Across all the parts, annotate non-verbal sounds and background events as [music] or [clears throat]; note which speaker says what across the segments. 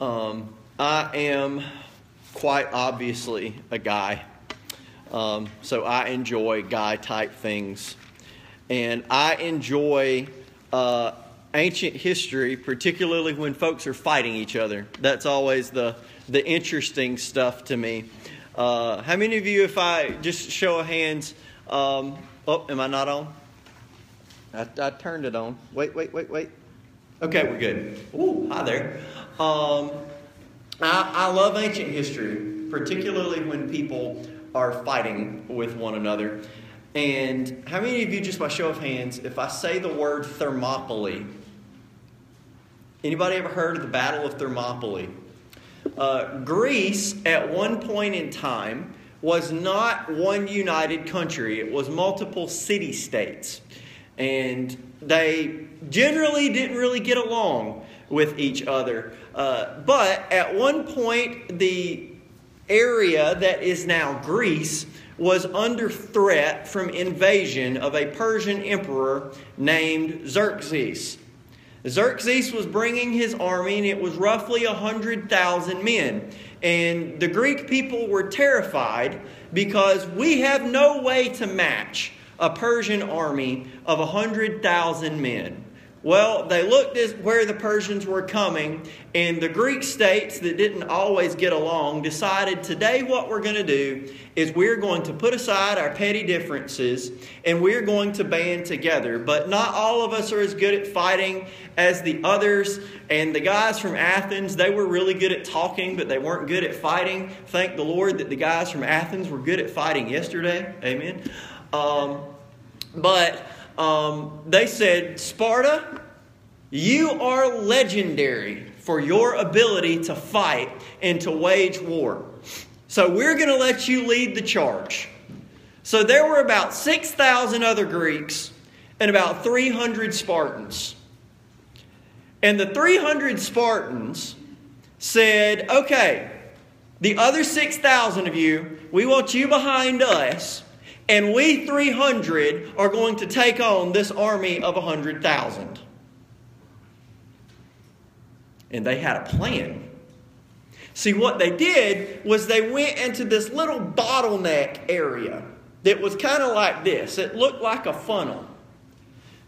Speaker 1: Um, I am quite obviously a guy. Um, so I enjoy guy type things. And I enjoy uh, ancient history, particularly when folks are fighting each other. That's always the, the interesting stuff to me. Uh, how many of you, if I just show of hands, um, oh, am I not on? I, I, turned it on. Wait, wait, wait, wait. Okay, we're good. Ooh, hi there. Um, I, I love ancient history, particularly when people are fighting with one another. And how many of you, just by show of hands, if I say the word Thermopylae, anybody ever heard of the Battle of Thermopylae? Uh, Greece, at one point in time, was not one united country, it was multiple city states. And they generally didn't really get along with each other. Uh, but at one point, the area that is now Greece was under threat from invasion of a Persian emperor named Xerxes. Xerxes was bringing his army, and it was roughly 100,000 men. And the Greek people were terrified because we have no way to match a Persian army of 100,000 men. Well, they looked at where the Persians were coming, and the Greek states that didn't always get along decided today what we're going to do is we're going to put aside our petty differences and we're going to band together. But not all of us are as good at fighting as the others. And the guys from Athens, they were really good at talking, but they weren't good at fighting. Thank the Lord that the guys from Athens were good at fighting yesterday. Amen. Um, but um, they said, Sparta, you are legendary for your ability to fight and to wage war. So we're going to let you lead the charge. So there were about 6,000 other Greeks and about 300 Spartans. And the 300 Spartans said, okay, the other 6,000 of you, we want you behind us and we 300 are going to take on this army of 100,000. And they had a plan. See, what they did was they went into this little bottleneck area that was kind of like this. It looked like a funnel.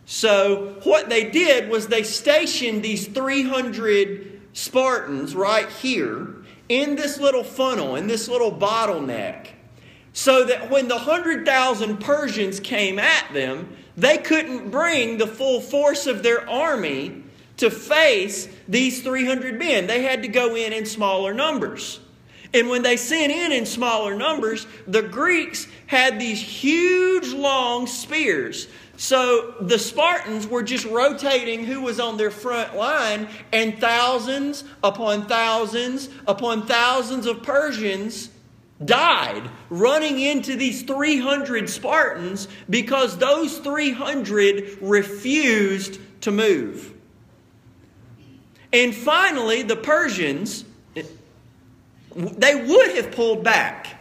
Speaker 1: So, what they did was they stationed these 300 Spartans right here in this little funnel, in this little bottleneck so that when the 100,000 Persians came at them, they couldn't bring the full force of their army to face these 300 men. They had to go in in smaller numbers. And when they sent in in smaller numbers, the Greeks had these huge long spears. So the Spartans were just rotating who was on their front line, and thousands upon thousands upon thousands of Persians died running into these 300 Spartans because those 300 refused to move. And finally, the Persians, they would have pulled back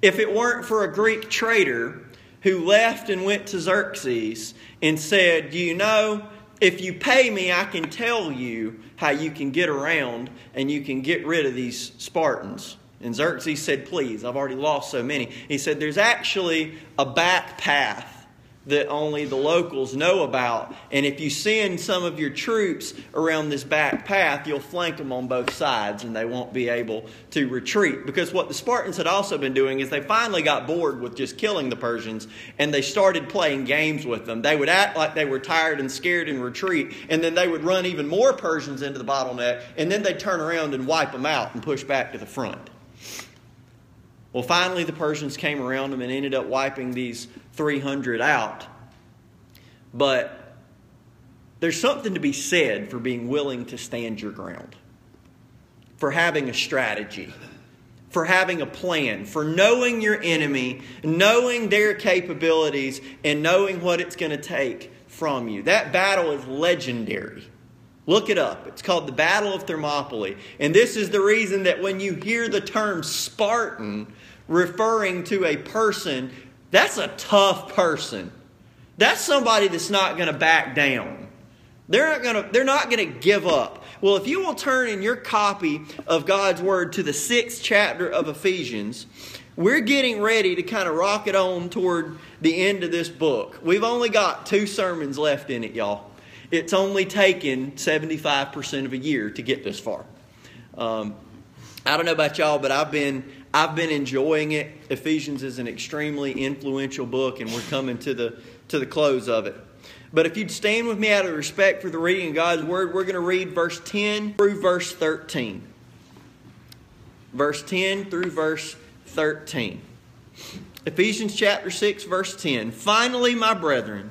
Speaker 1: if it weren't for a Greek traitor who left and went to Xerxes and said, You know, if you pay me, I can tell you how you can get around and you can get rid of these Spartans. And Xerxes said, Please, I've already lost so many. He said, There's actually a back path that only the locals know about. And if you send some of your troops around this back path, you'll flank them on both sides and they won't be able to retreat. Because what the Spartans had also been doing is they finally got bored with just killing the Persians and they started playing games with them. They would act like they were tired and scared and retreat, and then they would run even more Persians into the bottleneck, and then they'd turn around and wipe them out and push back to the front. Well, finally, the Persians came around them and ended up wiping these 300 out. But there's something to be said for being willing to stand your ground, for having a strategy, for having a plan, for knowing your enemy, knowing their capabilities, and knowing what it's going to take from you. That battle is legendary. Look it up. It's called the Battle of Thermopylae. And this is the reason that when you hear the term Spartan referring to a person, that's a tough person. That's somebody that's not going to back down. They're not going to they're not going to give up. Well, if you will turn in your copy of God's Word to the sixth chapter of Ephesians, we're getting ready to kind of rocket on toward the end of this book. We've only got two sermons left in it, y'all. It's only taken 75% of a year to get this far. Um, I don't know about y'all, but I've been I've been enjoying it. Ephesians is an extremely influential book, and we're coming to the to the close of it. But if you'd stand with me out of respect for the reading of God's Word, we're going to read verse 10 through verse 13. Verse 10 through verse 13. Ephesians chapter 6, verse 10. Finally, my brethren,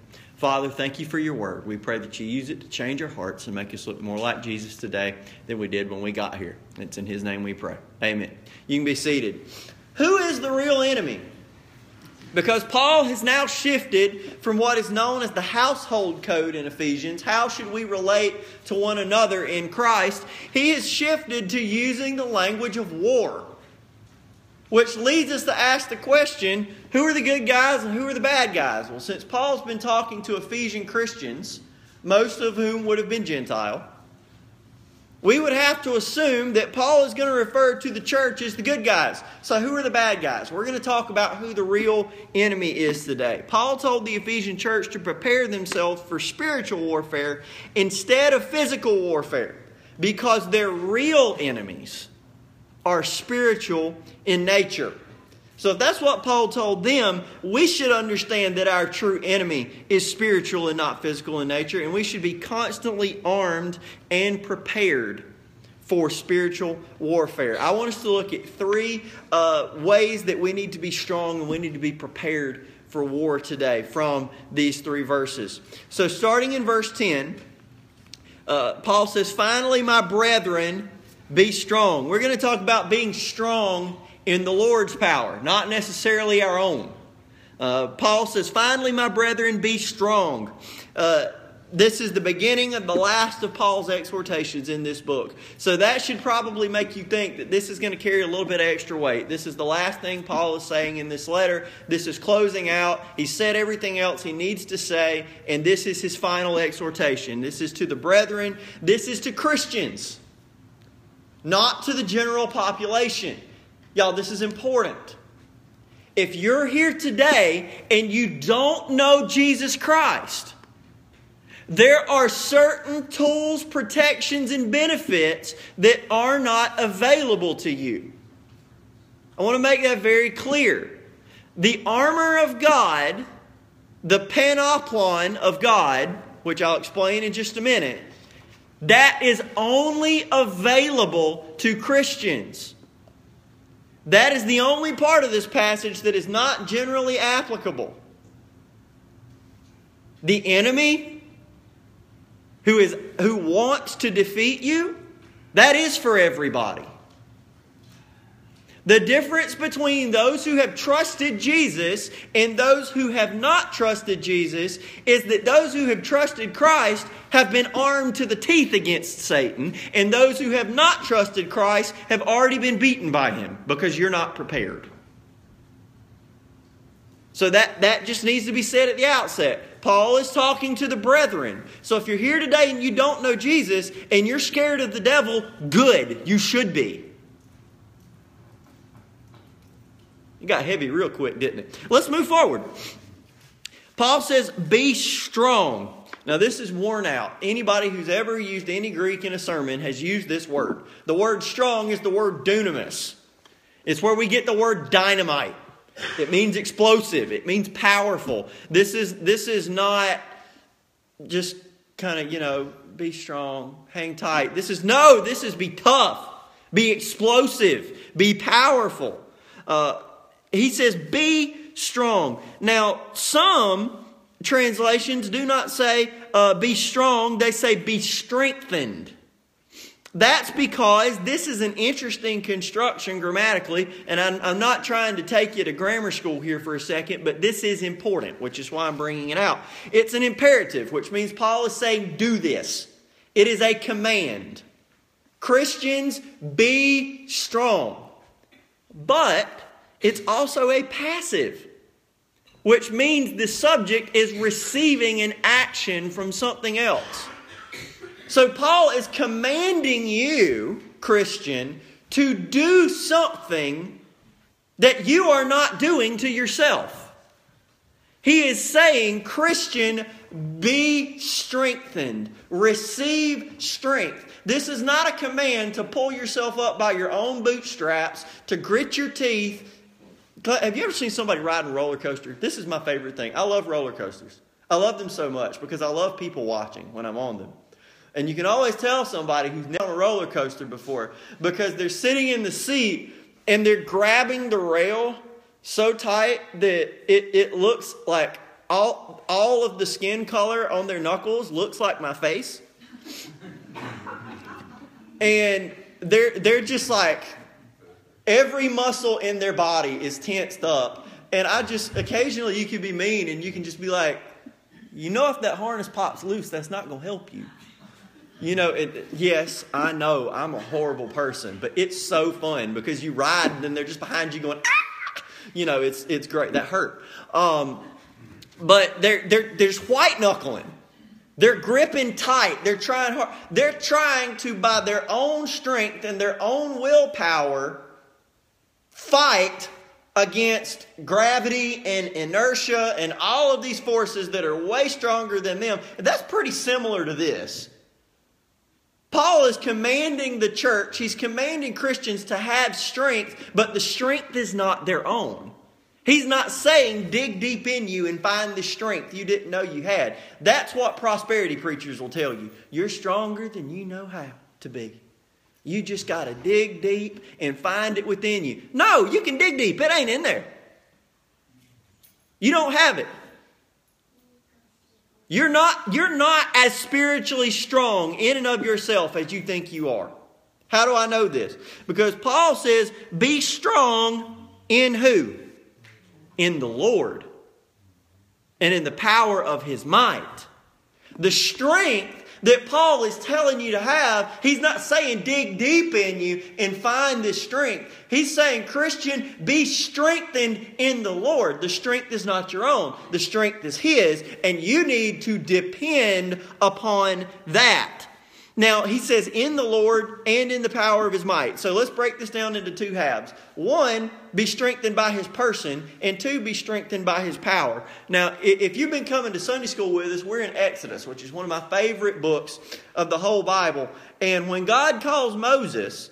Speaker 1: Father, thank you for your word. We pray that you use it to change our hearts and make us look more like Jesus today than we did when we got here. It's in his name we pray. Amen. You can be seated. Who is the real enemy? Because Paul has now shifted from what is known as the household code in Ephesians, how should we relate to one another in Christ? He has shifted to using the language of war, which leads us to ask the question who are the good guys and who are the bad guys? Well, since Paul's been talking to Ephesian Christians, most of whom would have been Gentile, we would have to assume that Paul is going to refer to the church as the good guys. So, who are the bad guys? We're going to talk about who the real enemy is today. Paul told the Ephesian church to prepare themselves for spiritual warfare instead of physical warfare because their real enemies are spiritual in nature. So, if that's what Paul told them, we should understand that our true enemy is spiritual and not physical in nature, and we should be constantly armed and prepared for spiritual warfare. I want us to look at three uh, ways that we need to be strong and we need to be prepared for war today from these three verses. So, starting in verse 10, uh, Paul says, Finally, my brethren, be strong. We're going to talk about being strong in the Lord's power, not necessarily our own. Uh, Paul says, Finally, my brethren, be strong. Uh, this is the beginning of the last of Paul's exhortations in this book. So that should probably make you think that this is going to carry a little bit of extra weight. This is the last thing Paul is saying in this letter. This is closing out. He said everything else he needs to say, and this is his final exhortation. This is to the brethren, this is to Christians, not to the general population. Y'all, this is important. If you're here today and you don't know Jesus Christ, there are certain tools, protections, and benefits that are not available to you. I want to make that very clear. The armor of God, the panoplon of God, which I'll explain in just a minute, that is only available to Christians. That is the only part of this passage that is not generally applicable. The enemy who, is, who wants to defeat you, that is for everybody. The difference between those who have trusted Jesus and those who have not trusted Jesus is that those who have trusted Christ have been armed to the teeth against Satan, and those who have not trusted Christ have already been beaten by him because you're not prepared. So that, that just needs to be said at the outset. Paul is talking to the brethren. So if you're here today and you don't know Jesus and you're scared of the devil, good, you should be. It got heavy real quick, didn't it? Let's move forward. Paul says, Be strong. Now, this is worn out. Anybody who's ever used any Greek in a sermon has used this word. The word strong is the word dunamis, it's where we get the word dynamite. It means explosive, it means powerful. This is, this is not just kind of, you know, be strong, hang tight. This is no, this is be tough, be explosive, be powerful. Uh, he says, Be strong. Now, some translations do not say uh, be strong, they say be strengthened. That's because this is an interesting construction grammatically, and I'm, I'm, not trying to take you to grammar school here for a second, but this is important, which is why I'm bringing it out. It's an imperative, which means Paul is saying, do this. It is a command. Christians, be strong. But it's also a passive, which means the subject is receiving an action from something else. So Paul is commanding you, Christian, to do something that you are not doing to yourself. He is saying, Christian, be strengthened, receive strength. This is not a command to pull yourself up by your own bootstraps, to grit your teeth. Have you ever seen somebody riding a roller coaster? This is my favorite thing. I love roller coasters. I love them so much because I love people watching when I'm on them. And you can always tell somebody who's never on a roller coaster before because they're sitting in the seat and they're grabbing the rail so tight that it, it looks like all, all of the skin color on their knuckles looks like my face. and they're, they're just like, every muscle in their body is tensed up. And I just, occasionally you can be mean and you can just be like, you know, if that harness pops loose, that's not going to help you. You know, it, yes, I know I'm a horrible person, but it's so fun because you ride and then they're just behind you going, ah! You know, it's, it's great. That hurt. Um, but they're, they're, there's white knuckling. They're gripping tight. They're trying hard. They're trying to, by their own strength and their own willpower, fight against gravity and inertia and all of these forces that are way stronger than them. That's pretty similar to this. Paul is commanding the church, he's commanding Christians to have strength, but the strength is not their own. He's not saying dig deep in you and find the strength you didn't know you had. That's what prosperity preachers will tell you. You're stronger than you know how to be. You just got to dig deep and find it within you. No, you can dig deep, it ain't in there. You don't have it. You're not, you're not as spiritually strong in and of yourself as you think you are. How do I know this? Because Paul says, be strong in who? In the Lord and in the power of his might. The strength that Paul is telling you to have, he's not saying dig deep in you and find this strength. He's saying, Christian, be strengthened in the Lord. The strength is not your own, the strength is His, and you need to depend upon that. Now, he says, in the Lord and in the power of his might. So let's break this down into two halves. One, be strengthened by his person, and two, be strengthened by his power. Now, if you've been coming to Sunday school with us, we're in Exodus, which is one of my favorite books of the whole Bible. And when God calls Moses,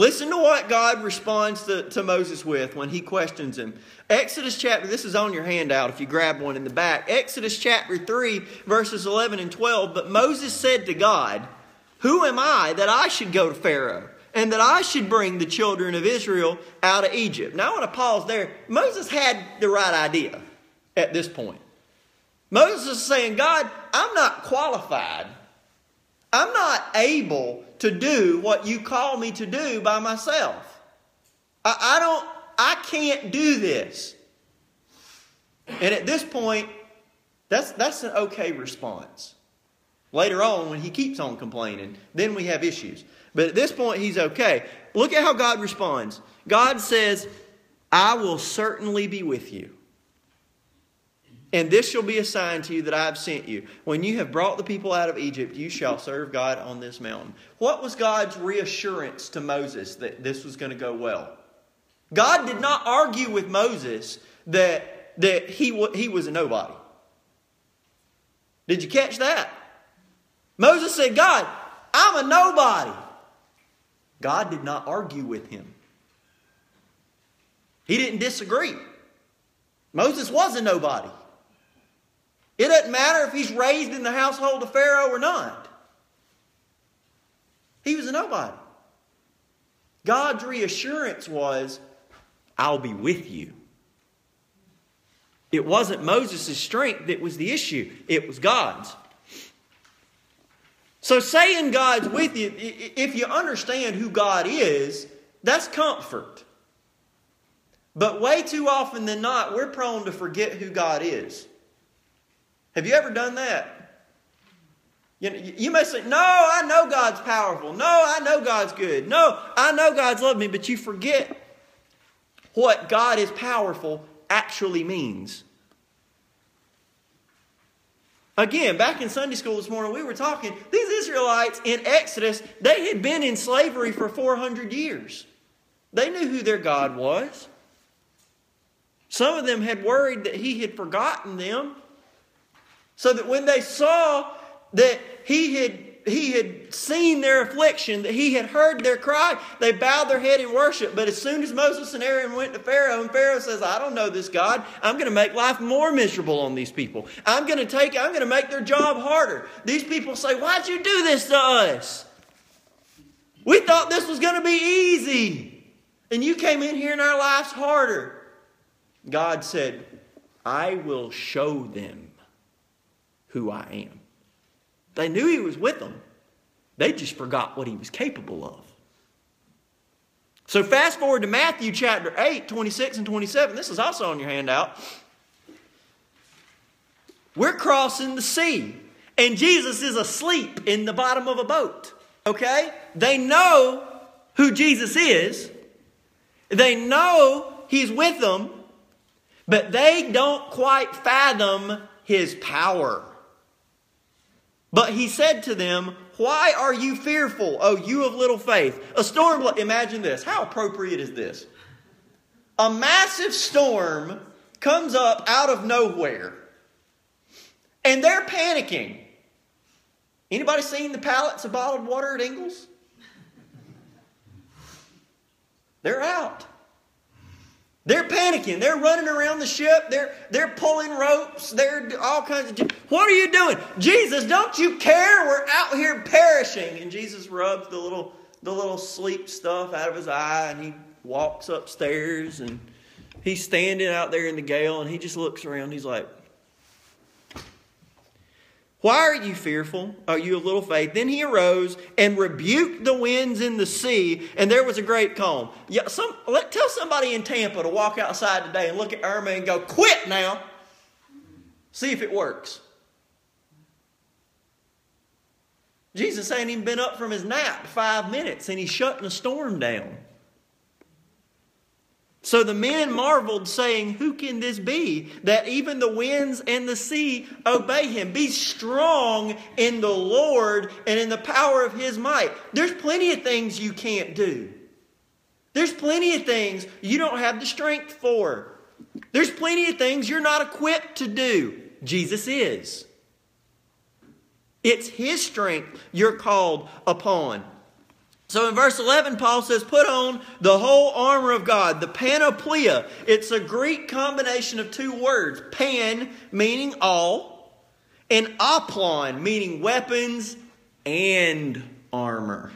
Speaker 1: Listen to what God responds to, to Moses with when he questions him. Exodus chapter, this is on your handout if you grab one in the back. Exodus chapter 3, verses 11 and 12. But Moses said to God, Who am I that I should go to Pharaoh and that I should bring the children of Israel out of Egypt? Now I want to pause there. Moses had the right idea at this point. Moses is saying, God, I'm not qualified. I'm not able to do what you call me to do by myself. I, I don't, I can't do this. And at this point, that's, that's an okay response. Later on, when he keeps on complaining, then we have issues. But at this point, he's okay. Look at how God responds. God says, I will certainly be with you. And this shall be a sign to you that I have sent you. When you have brought the people out of Egypt, you shall serve God on this mountain. What was God's reassurance to Moses that this was going to go well? God did not argue with Moses that, that he, he was a nobody. Did you catch that? Moses said, God, I'm a nobody. God did not argue with him. He didn't disagree. Moses was a nobody. It doesn't matter if he's raised in the household of Pharaoh or not. He was a nobody. God's reassurance was, I'll be with you. It wasn't Moses' strength that was the issue, it was God's. So saying God's with you, if you understand who God is, that's comfort. But way too often than not, we're prone to forget who God is. Have you ever done that? You, you may say, No, I know God's powerful. No, I know God's good. No, I know God's loved me, but you forget what God is powerful actually means. Again, back in Sunday school this morning, we were talking, these Israelites in Exodus, they had been in slavery for 400 years. They knew who their God was. Some of them had worried that he had forgotten them. So that when they saw that he had he had seen their affliction, that he had heard their cry, they bowed their head in worship. But as soon as Moses and Aaron went to Pharaoh, and Pharaoh says, I don't know this God, I'm going to make life more miserable on these people. I'm going to take, I'm going to make their job harder. These people say, Why'd you do this to us? We thought this was going to be easy. And you came in here and our lives harder. God said, I will show them who I am. They knew he was with them. They just forgot what he was capable of. So fast forward to Matthew chapter 8, 26 and 27. This is also on your handout. We're crossing the sea, and Jesus is asleep in the bottom of a boat. Okay? They know who Jesus is, they know he's with them, but they don't quite fathom his power. But he said to them, Why are you fearful, O you of little faith? A storm, imagine this. How appropriate is this? A massive storm comes up out of nowhere, and they're panicking. Anybody seen the pallets of bottled water at Ingles? They're out. They're panicking. They're running around the ship. They're, they're pulling ropes. They're all kinds of. What are you doing? Jesus, don't you care? We're out here perishing. And Jesus rubs the little, the little sleep stuff out of his eye and he walks upstairs and he's standing out there in the gale and he just looks around. He's like, why are you fearful? Are you of little faith? Then he arose and rebuked the winds in the sea, and there was a great calm. Yeah, some, let, tell somebody in Tampa to walk outside today and look at Irma and go, quit now. See if it works. Jesus ain't even been up from his nap five minutes, and he's shutting a storm down. So the men marveled, saying, Who can this be that even the winds and the sea obey him? Be strong in the Lord and in the power of his might. There's plenty of things you can't do. There's plenty of things you don't have the strength for. There's plenty of things you're not equipped to do. Jesus is. It's his strength you're called upon. So in verse 11, Paul says, Put on the whole armor of God, the panoplia. It's a Greek combination of two words pan, meaning all, and oplon, meaning weapons and armor.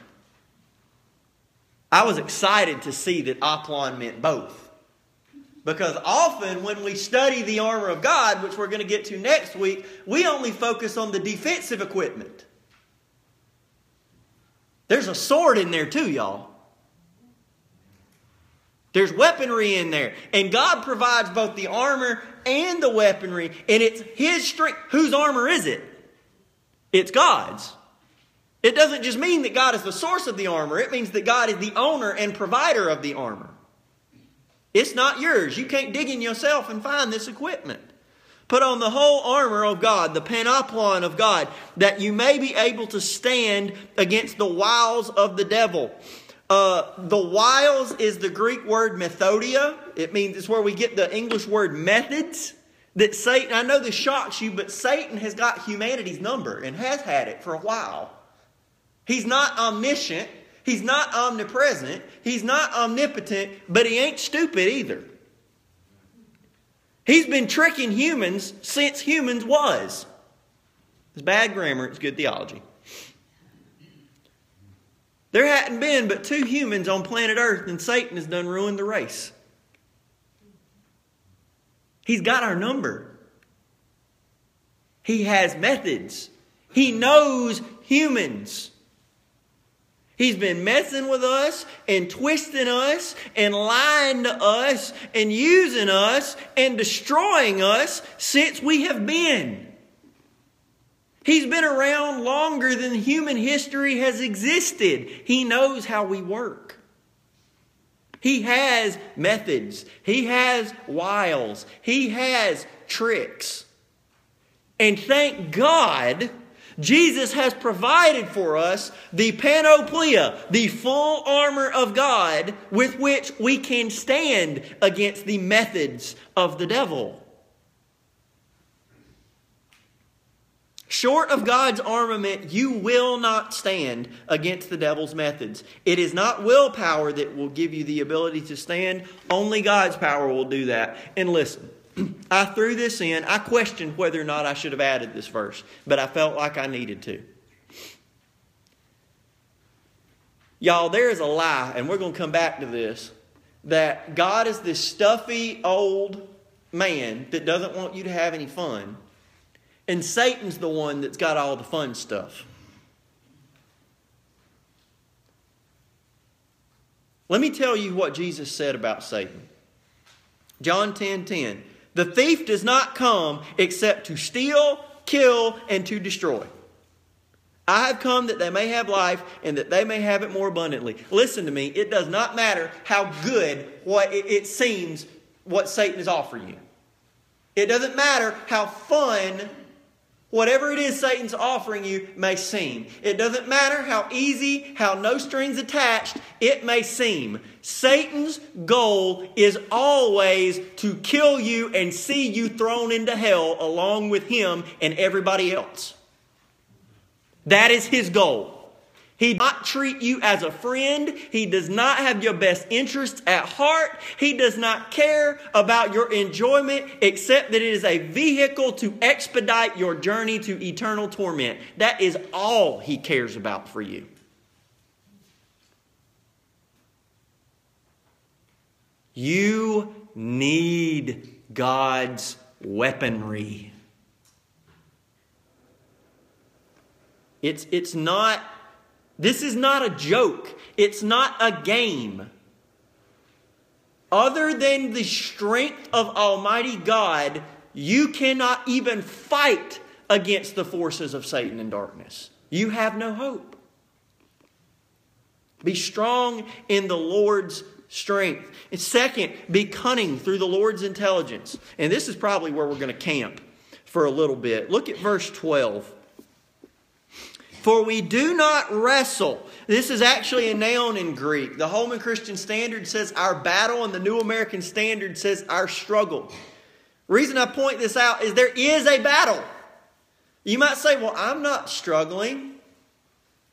Speaker 1: I was excited to see that oplon meant both. Because often when we study the armor of God, which we're going to get to next week, we only focus on the defensive equipment. There's a sword in there too, y'all. There's weaponry in there. And God provides both the armor and the weaponry. And it's His strength. Whose armor is it? It's God's. It doesn't just mean that God is the source of the armor, it means that God is the owner and provider of the armor. It's not yours. You can't dig in yourself and find this equipment. Put on the whole armor of God, the panoplon of God, that you may be able to stand against the wiles of the devil. Uh, the wiles is the Greek word methodia. It means it's where we get the English word methods. That Satan, I know this shocks you, but Satan has got humanity's number and has had it for a while. He's not omniscient. He's not omnipresent. He's not omnipotent, but he ain't stupid either. He's been tricking humans since humans was. It's bad grammar, it's good theology. There hadn't been but two humans on planet Earth, and Satan has done ruined the race. He's got our number. He has methods. He knows humans. He's been messing with us and twisting us and lying to us and using us and destroying us since we have been. He's been around longer than human history has existed. He knows how we work. He has methods, he has wiles, he has tricks. And thank God Jesus has provided for us the panoplia, the full armor of God with which we can stand against the methods of the devil. Short of God's armament, you will not stand against the devil's methods. It is not willpower that will give you the ability to stand, only God's power will do that. And listen, [clears throat] I threw this in. I questioned whether or not I should have added this verse, but I felt like I needed to. Y'all, there is a lie, and we're going to come back to this, that God is this stuffy old man that doesn't want you to have any fun, and Satan's the one that's got all the fun stuff. Let me tell you what Jesus said about Satan. John 10 10. The thief does not come except to steal, kill, and to destroy. I have come that they may have life and that they may have it more abundantly. Listen to me, it does not matter how good what it seems what Satan is offering you. It doesn't matter how fun whatever it is Satan's offering you may seem. It doesn't matter how easy, how no strings attached it may seem. Satan's goal is always to kill you and see you thrown into hell along with him and everybody else. That is his goal. He does not treat you as a friend. He does not have your best interests at heart. He does not care about your enjoyment except that it is a vehicle to expedite your journey to eternal torment. That is all he cares about for you. You need God's weaponry. It's, it's not this is not a joke, it's not a game. Other than the strength of Almighty God, you cannot even fight against the forces of Satan and darkness. You have no hope. Be strong in the Lord's strength. And second, be cunning through the Lord's intelligence. And this is probably where we're going to camp for a little bit. Look at verse 12. For we do not wrestle. This is actually a noun in Greek. The Holman Christian Standard says our battle, and the New American Standard says our struggle. Reason I point this out is there is a battle. You might say, well, I'm not struggling.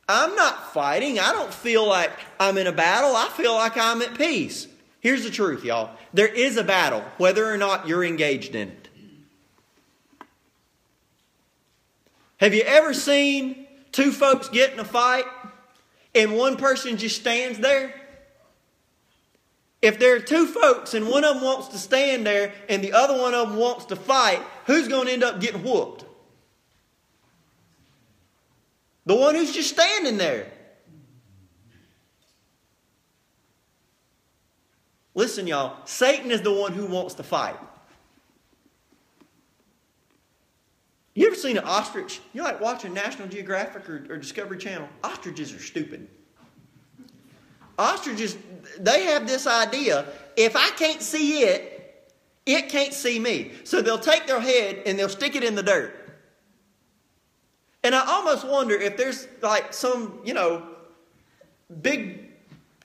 Speaker 1: I'm not fighting. I don't feel like I'm in a battle. I feel like I'm at peace. Here's the truth, y'all. There is a battle, whether or not you're engaged in it. Have you ever seen two folks get in a fight and one person just stands there, if there are two folks and one of them wants to stand there and the other one of them wants to fight, who's going to end up getting whooped? The one who's just standing there. Listen, y'all, Satan is the one who wants to fight. You ever seen an ostrich? You like watching National Geographic or, or Discovery Channel? Ostriches are stupid. Ostriches, they have this idea if I can't see it, it can't see me. So they'll take their head and they'll stick it in the dirt. And I almost wonder if there's like some, you know, big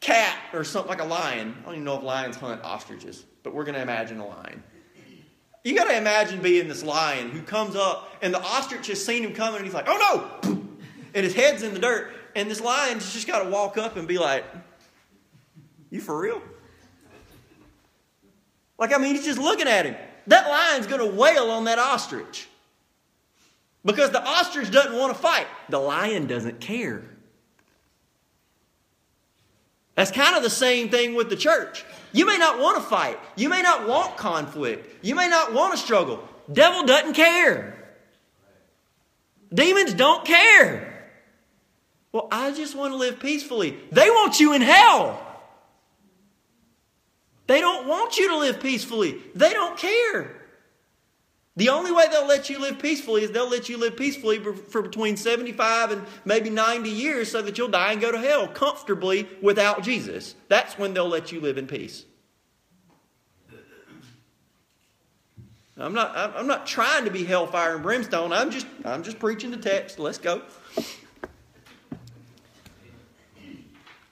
Speaker 1: cat or something like a lion. I don't even know if lions hunt ostriches, but we're going to imagine a lion. You got to imagine being this lion who comes up, and the ostrich has seen him coming, and he's like, oh no! And his head's in the dirt. And this lion's just got to walk up and be like, you for real? Like, I mean, he's just looking at him. That lion's going to wail on that ostrich. Because the ostrich doesn't want to fight. The lion doesn't care. That's kind of the same thing with the church. You may not want to fight. You may not want conflict. You may not want to struggle. Devil doesn't care. Demons don't care. Well, I just want to live peacefully. They want you in hell. They don't want you to live peacefully. They don't care. The only way they'll let you live peacefully is they'll let you live peacefully for between 75 and maybe 90 years so that you'll die and go to hell comfortably without Jesus. That's when they'll let you live in peace. I'm not, I'm not trying to be hellfire and brimstone. I'm just, I'm just preaching the text. Let's go.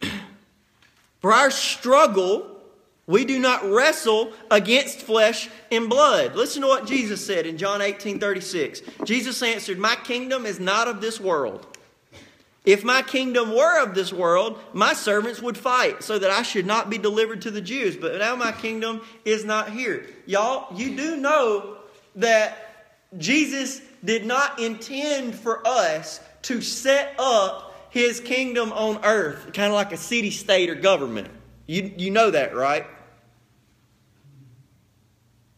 Speaker 1: [clears throat] For our struggle we do not wrestle against flesh and blood. Listen to what Jesus said in John 18 36. Jesus answered, My kingdom is not of this world. If my kingdom were of this world, my servants would fight so that I should not be delivered to the Jews. But now my kingdom is not here. Y'all, you do know that Jesus did not intend for us to set up his kingdom on earth, kind of like a city state or government. You, you know that, right?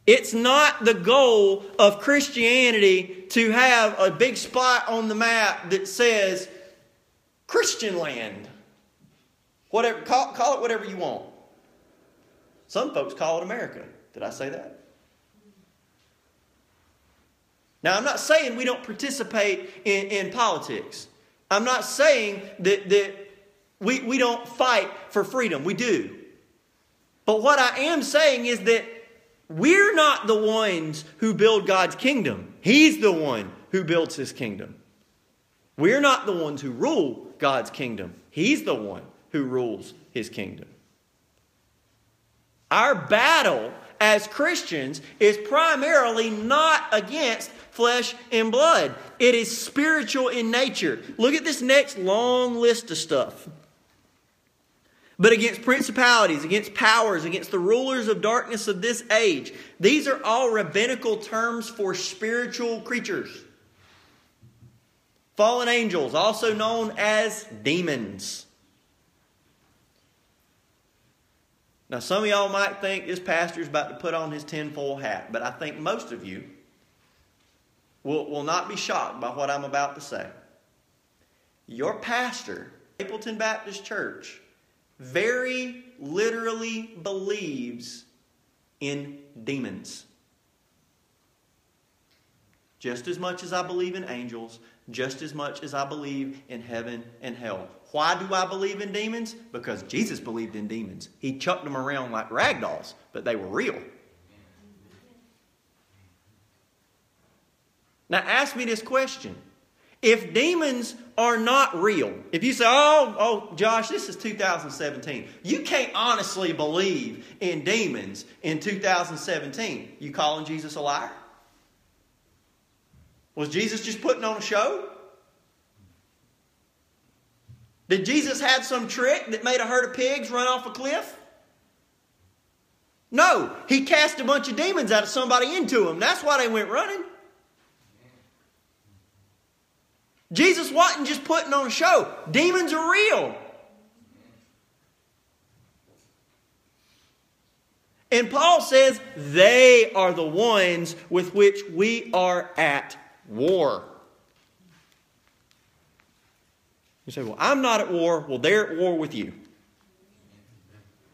Speaker 1: It's not the goal of Christianity to have a big spot on the map that says Christian land. Whatever, call, call it whatever you want. Some folks call it America. Did I say that? Now, I'm not saying we don't participate in, in politics. I'm not saying that, that we, we don't fight for freedom. We do. But what I am saying is that we're not the ones who build God's kingdom. He's the one who builds his kingdom. We're not the ones who rule God's kingdom. He's the one who rules his kingdom. Our battle as Christians is primarily not against flesh and blood, it is spiritual in nature. Look at this next long list of stuff but against principalities, against powers, against the rulers of darkness of this age. These are all rabbinical terms for spiritual creatures. Fallen angels, also known as demons. Now, some of y'all might think this pastor is about to put on his tinfoil hat, but I think most of you will, will not be shocked by what I'm about to say. Your pastor, Mapleton Baptist Church, very literally believes in demons. Just as much as I believe in angels, just as much as I believe in heaven and hell. Why do I believe in demons? Because Jesus believed in demons. He chucked them around like rag dolls, but they were real. Now, ask me this question if demons are not real, if you say, oh, oh, Josh, this is 2017, you can't honestly believe in demons in 2017. You calling Jesus a liar? Was Jesus just putting on a show? Did Jesus have some trick that made a herd of pigs run off a cliff? No, he cast a bunch of demons out of somebody into them. That's why they went running. Jesus wasn't just putting on a show, demons are real. And Paul says they are the ones with which we are at war. You say, Well, I'm not at war. Well, they're at war with you.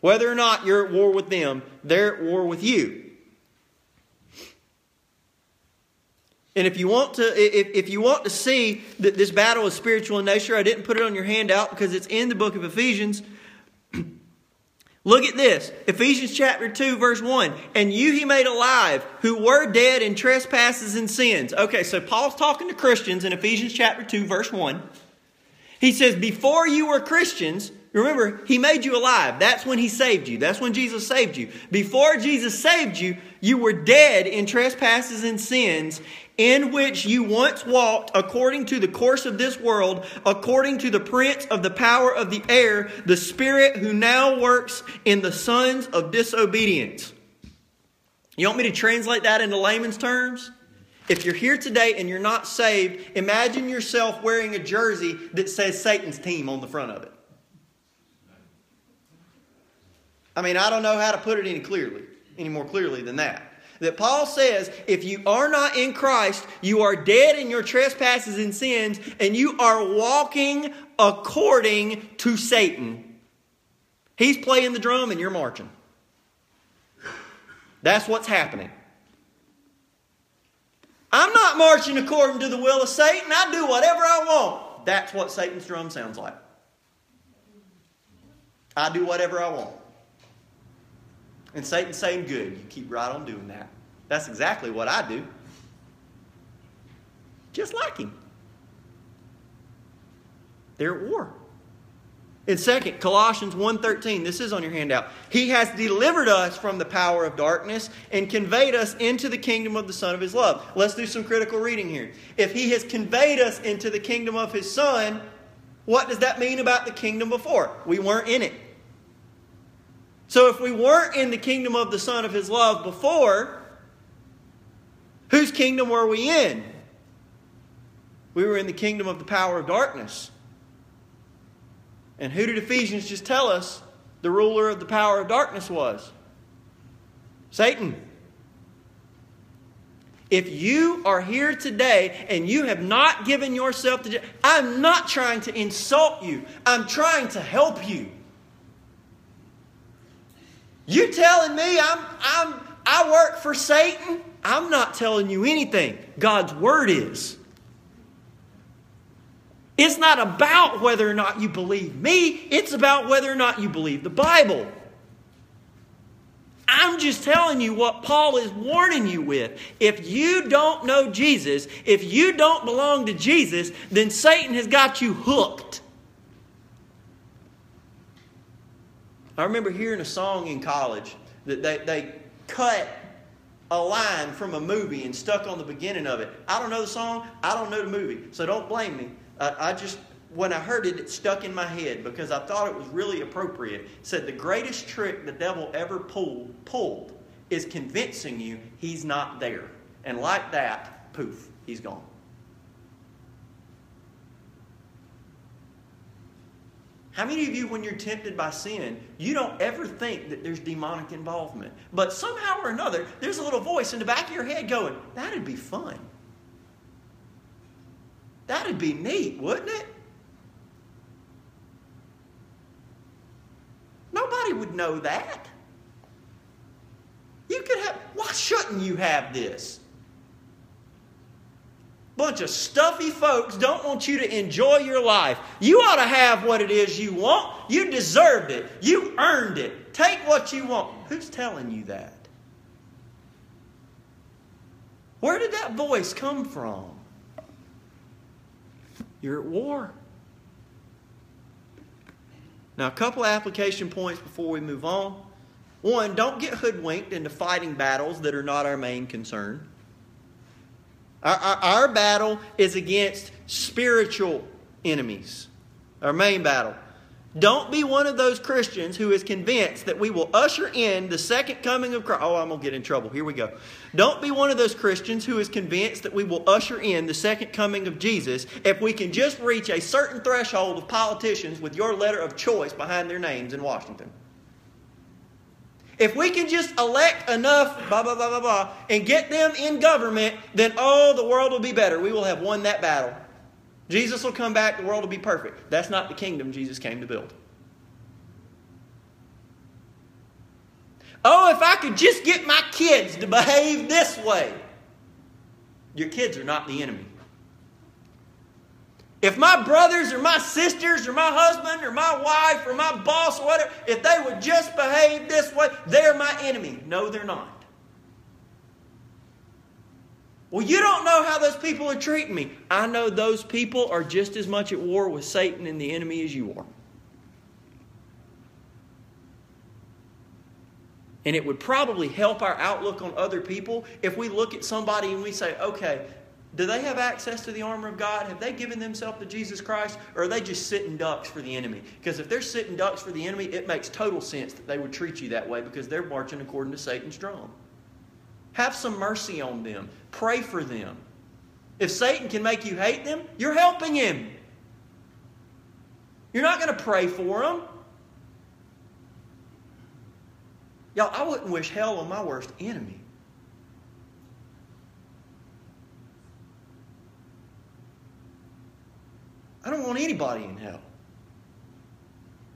Speaker 1: Whether or not you're at war with them, they're at war with you. And if you want to, if, if you want to see that this battle is spiritual in nature, I didn't put it on your handout because it's in the book of Ephesians. [clears throat] Look at this Ephesians chapter 2, verse 1. And you he made alive who were dead in trespasses and sins. Okay, so Paul's talking to Christians in Ephesians chapter 2, verse 1. He says, Before you were Christians, remember, he made you alive. That's when he saved you. That's when Jesus saved you. Before Jesus saved you, you were dead in trespasses and sins, in which you once walked according to the course of this world, according to the prince of the power of the air, the spirit who now works in the sons of disobedience. You want me to translate that into layman's terms? If you're here today and you're not saved, imagine yourself wearing a jersey that says Satan's team on the front of it. I mean, I don't know how to put it any clearly, any more clearly than that. That Paul says if you are not in Christ, you are dead in your trespasses and sins, and you are walking according to Satan. He's playing the drum and you're marching. That's what's happening. I'm not marching according to the will of Satan. I do whatever I want. That's what Satan's drum sounds like. I do whatever I want. And Satan's saying, Good, you keep right on doing that. That's exactly what I do. Just like him. They're at war. In second, Colossians 1:13, this is on your handout. He has delivered us from the power of darkness and conveyed us into the kingdom of the Son of his love. Let's do some critical reading here. If he has conveyed us into the kingdom of his son, what does that mean about the kingdom before? We weren't in it. So if we weren't in the kingdom of the Son of his love before, whose kingdom were we in? We were in the kingdom of the power of darkness. And who did Ephesians just tell us the ruler of the power of darkness was? Satan. If you are here today and you have not given yourself to, I'm not trying to insult you. I'm trying to help you. You telling me I'm, I'm, I work for Satan? I'm not telling you anything. God's word is. It's not about whether or not you believe me, it's about whether or not you believe the Bible. I'm just telling you what Paul is warning you with. If you don't know Jesus, if you don't belong to Jesus, then Satan has got you hooked. I remember hearing a song in college that they, they cut a line from a movie and stuck on the beginning of it. I don't know the song, I don't know the movie, so don't blame me. I, I just, when I heard it, it stuck in my head because I thought it was really appropriate. It said, The greatest trick the devil ever pulled, pulled is convincing you he's not there. And like that, poof, he's gone. How many of you, when you're tempted by sin, you don't ever think that there's demonic involvement? But somehow or another, there's a little voice in the back of your head going, That'd be fun. That'd be neat, wouldn't it? Nobody would know that. You could have, why shouldn't you have this? Bunch of stuffy folks don't want you to enjoy your life. You ought to have what it is you want. You deserved it. You earned it. Take what you want. Who's telling you that? Where did that voice come from? You're at war. Now, a couple application points before we move on. One, don't get hoodwinked into fighting battles that are not our main concern. Our, our, our, battle is against spiritual enemies, our main battle. Don't be one of those Christians who is convinced that we will usher in the second coming of Christ. Oh, I'm going to get in trouble. Here we go. Don't be one of those Christians who is convinced that we will usher in the second coming of Jesus if we can just reach a certain threshold of politicians with your letter of choice behind their names in Washington. If we can just elect enough, blah, blah, blah, blah, blah, and get them in government, then, oh, the world will be better. We will have won that battle. Jesus will come back, the world will be perfect. That's not the kingdom Jesus came to build. Oh, if I could just get my kids to behave this way. Your kids are not the enemy. If my brothers or my sisters or my husband or my wife or my boss or whatever, if they would just behave this way, they're my enemy. No, they're not. Well, you don't know how those people are treating me. I know those people are just as much at war with Satan and the enemy as you are. And it would probably help our outlook on other people if we look at somebody and we say, okay, do they have access to the armor of God? Have they given themselves to Jesus Christ? Or are they just sitting ducks for the enemy? Because if they're sitting ducks for the enemy, it makes total sense that they would treat you that way because they're marching according to Satan's drum. Have some mercy on them. Pray for them. If Satan can make you hate them, you're helping him. You're not going to pray for them. Y'all, I wouldn't wish hell on my worst enemy. I don't want anybody in hell.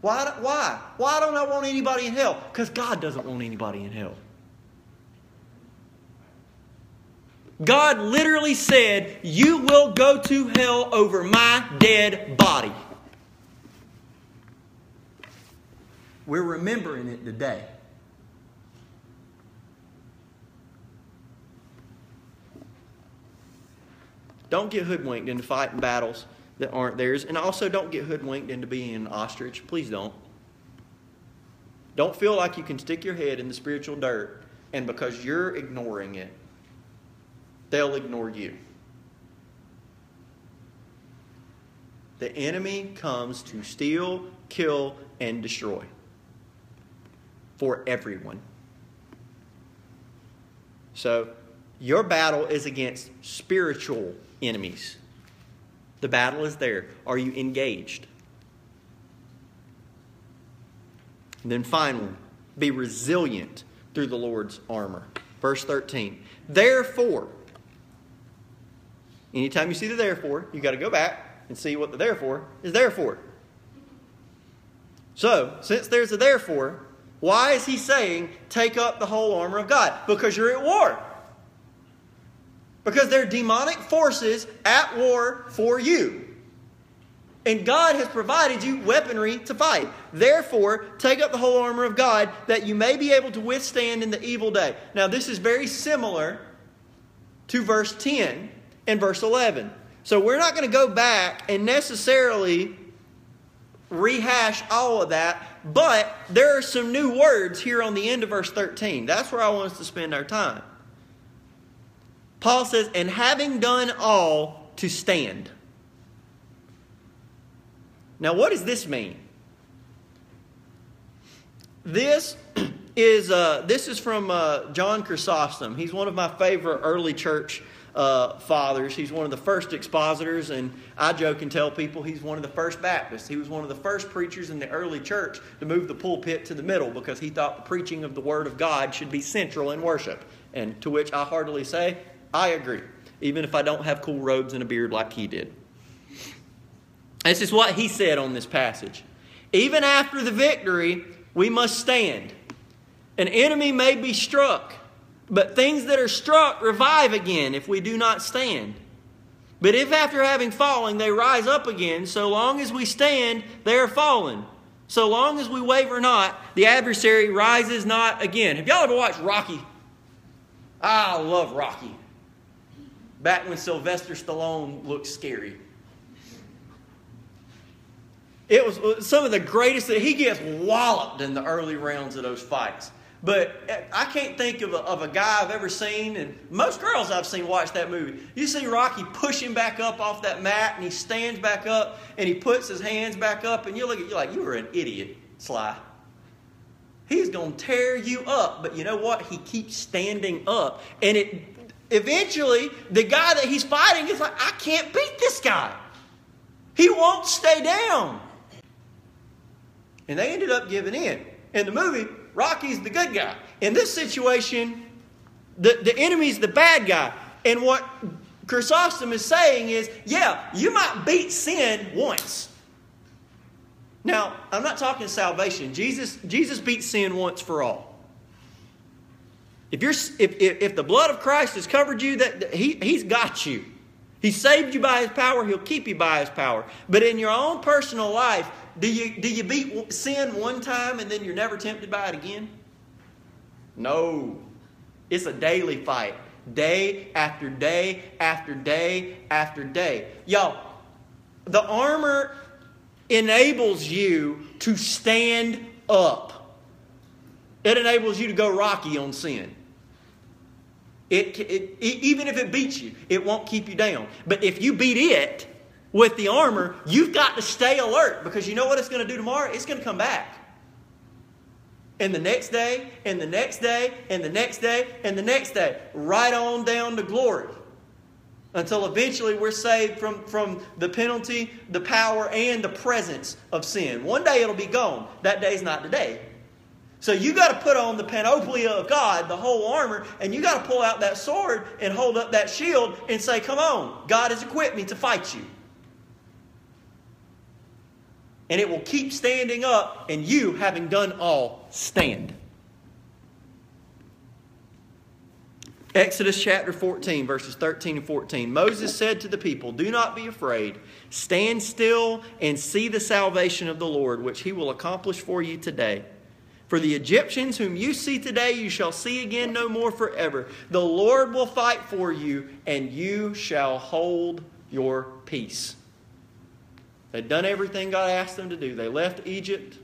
Speaker 1: Why? Why? Why don't I want anybody in hell? Because God doesn't want anybody in hell. God literally said, You will go to hell over my dead body. We're remembering it today. Don't get hoodwinked into fighting battles that aren't theirs. And also, don't get hoodwinked into being an ostrich. Please don't. Don't feel like you can stick your head in the spiritual dirt, and because you're ignoring it, they'll ignore you. The enemy comes to steal, kill, and destroy for everyone. So, your battle is against spiritual enemies. The battle is there. Are you engaged? And then finally, be resilient through the Lord's armor. Verse 13. Therefore, anytime you see the therefore, you got to go back and see what the therefore is there for. So, since there's a therefore, why is he saying take up the whole armor of God? Because you're at war. Because there are demonic forces at war for you. And God has provided you weaponry to fight. Therefore, take up the whole armor of God that you may be able to withstand in the evil day. Now, this is very similar to verse 10 and verse 11. So, we're not going to go back and necessarily rehash all of that, but there are some new words here on the end of verse 13. That's where I want us to spend our time. Paul says, and having done all to stand. Now, what does this mean? This is, uh, this is from uh, John Chrysostom. He's one of my favorite early church uh, fathers. He's one of the first expositors, and I joke and tell people he's one of the first Baptists. He was one of the first preachers in the early church to move the pulpit to the middle because he thought the preaching of the Word of God should be central in worship. And to which I heartily say, I agree, even if I don't have cool robes and a beard like he did. This is what he said on this passage. Even after the victory, we must stand. An enemy may be struck, but things that are struck revive again if we do not stand. But if after having fallen they rise up again, so long as we stand, they are fallen. So long as we waver not, the adversary rises not again. Have y'all ever watched Rocky? I love Rocky. Back when Sylvester Stallone looked scary. It was uh, some of the greatest. That he gets walloped in the early rounds of those fights. But uh, I can't think of a, of a guy I've ever seen, and most girls I've seen watch that movie. You see Rocky push him back up off that mat, and he stands back up, and he puts his hands back up, and you look at you like you were an idiot, Sly. He's going to tear you up, but you know what? He keeps standing up, and it eventually the guy that he's fighting is like, I can't beat this guy. He won't stay down. And they ended up giving in. In the movie, Rocky's the good guy. In this situation, the, the enemy's the bad guy. And what Chrysostom is saying is, yeah, you might beat sin once. Now, I'm not talking salvation. Jesus, Jesus beat sin once for all. If, you're, if, if, if the blood of Christ has covered you, that, that he, he's got you. He saved you by his power, he'll keep you by his power. But in your own personal life, do you, do you beat sin one time and then you're never tempted by it again? No. It's a daily fight. Day after day after day after day. Y'all, the armor enables you to stand up. It enables you to go rocky on sin. It, it, even if it beats you, it won't keep you down. But if you beat it, with the armor, you've got to stay alert because you know what it's going to do tomorrow? It's going to come back. And the next day, and the next day, and the next day, and the next day, right on down to glory. Until eventually we're saved from, from the penalty, the power, and the presence of sin. One day it'll be gone. That day's not today. So you got to put on the panoply of God, the whole armor, and you got to pull out that sword and hold up that shield and say, Come on, God has equipped me to fight you. And it will keep standing up, and you, having done all, stand. Exodus chapter 14, verses 13 and 14. Moses said to the people, Do not be afraid. Stand still and see the salvation of the Lord, which he will accomplish for you today. For the Egyptians whom you see today, you shall see again no more forever. The Lord will fight for you, and you shall hold your peace. They'd done everything God asked them to do. They left Egypt.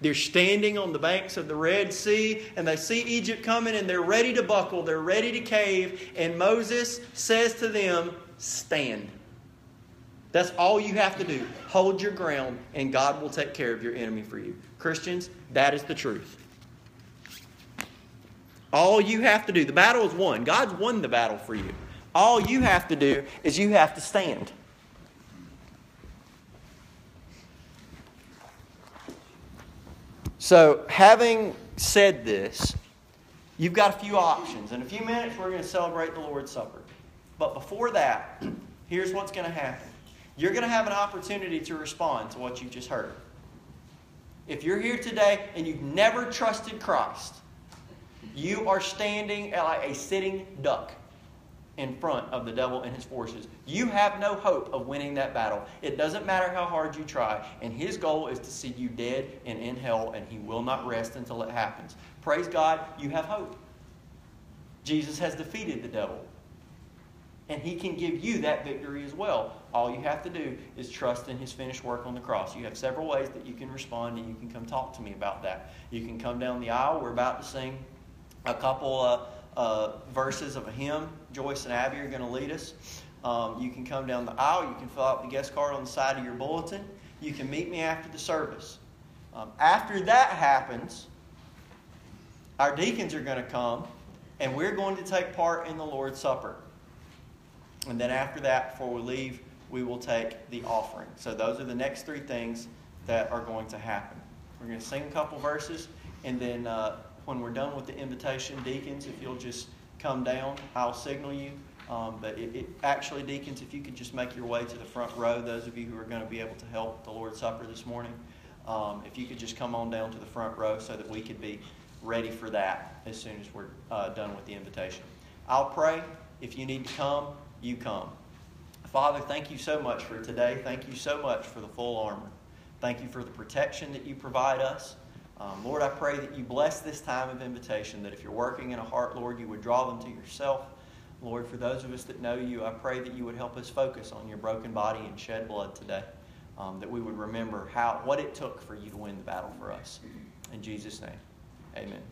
Speaker 1: They're standing on the banks of the Red Sea, and they see Egypt coming, and they're ready to buckle. They're ready to cave. And Moses says to them, Stand. That's all you have to do. Hold your ground, and God will take care of your enemy for you. Christians, that is the truth. All you have to do, the battle is won. God's won the battle for you. All you have to do is you have to stand. So, having said this, you've got a few options. In a few minutes, we're going to celebrate the Lord's Supper. But before that, here's what's going to happen you're going to have an opportunity to respond to what you just heard. If you're here today and you've never trusted Christ, you are standing like a sitting duck in front of the devil and his forces. You have no hope of winning that battle. It doesn't matter how hard you try, and his goal is to see you dead and in hell, and he will not rest until it happens. Praise God, you have hope. Jesus has defeated the devil. And he can give you that victory as well. All you have to do is trust in his finished work on the cross. You have several ways that you can respond, and you can come talk to me about that. You can come down the aisle. We're about to sing a couple uh, uh, verses of a hymn. Joyce and Abby are going to lead us. Um, you can come down the aisle. You can fill out the guest card on the side of your bulletin. You can meet me after the service. Um, after that happens, our deacons are going to come, and we're going to take part in the Lord's Supper. And then after that, before we leave, we will take the offering. So those are the next three things that are going to happen. We're going to sing a couple verses, and then uh, when we're done with the invitation, deacons, if you'll just come down, I'll signal you. Um, but it, it, actually, deacons, if you could just make your way to the front row, those of you who are going to be able to help the Lord's Supper this morning, um, if you could just come on down to the front row so that we could be ready for that as soon as we're uh, done with the invitation. I'll pray. If you need to come, you come. Father, thank you so much for today. Thank you so much for the full armor. Thank you for the protection that you provide us. Um, Lord, I pray that you bless this time of invitation, that if you're working in a heart, Lord, you would draw them to yourself. Lord, for those of us that know you, I pray that you would help us focus on your broken body and shed blood today, um, that we would remember how, what it took for you to win the battle for us. In Jesus' name, amen.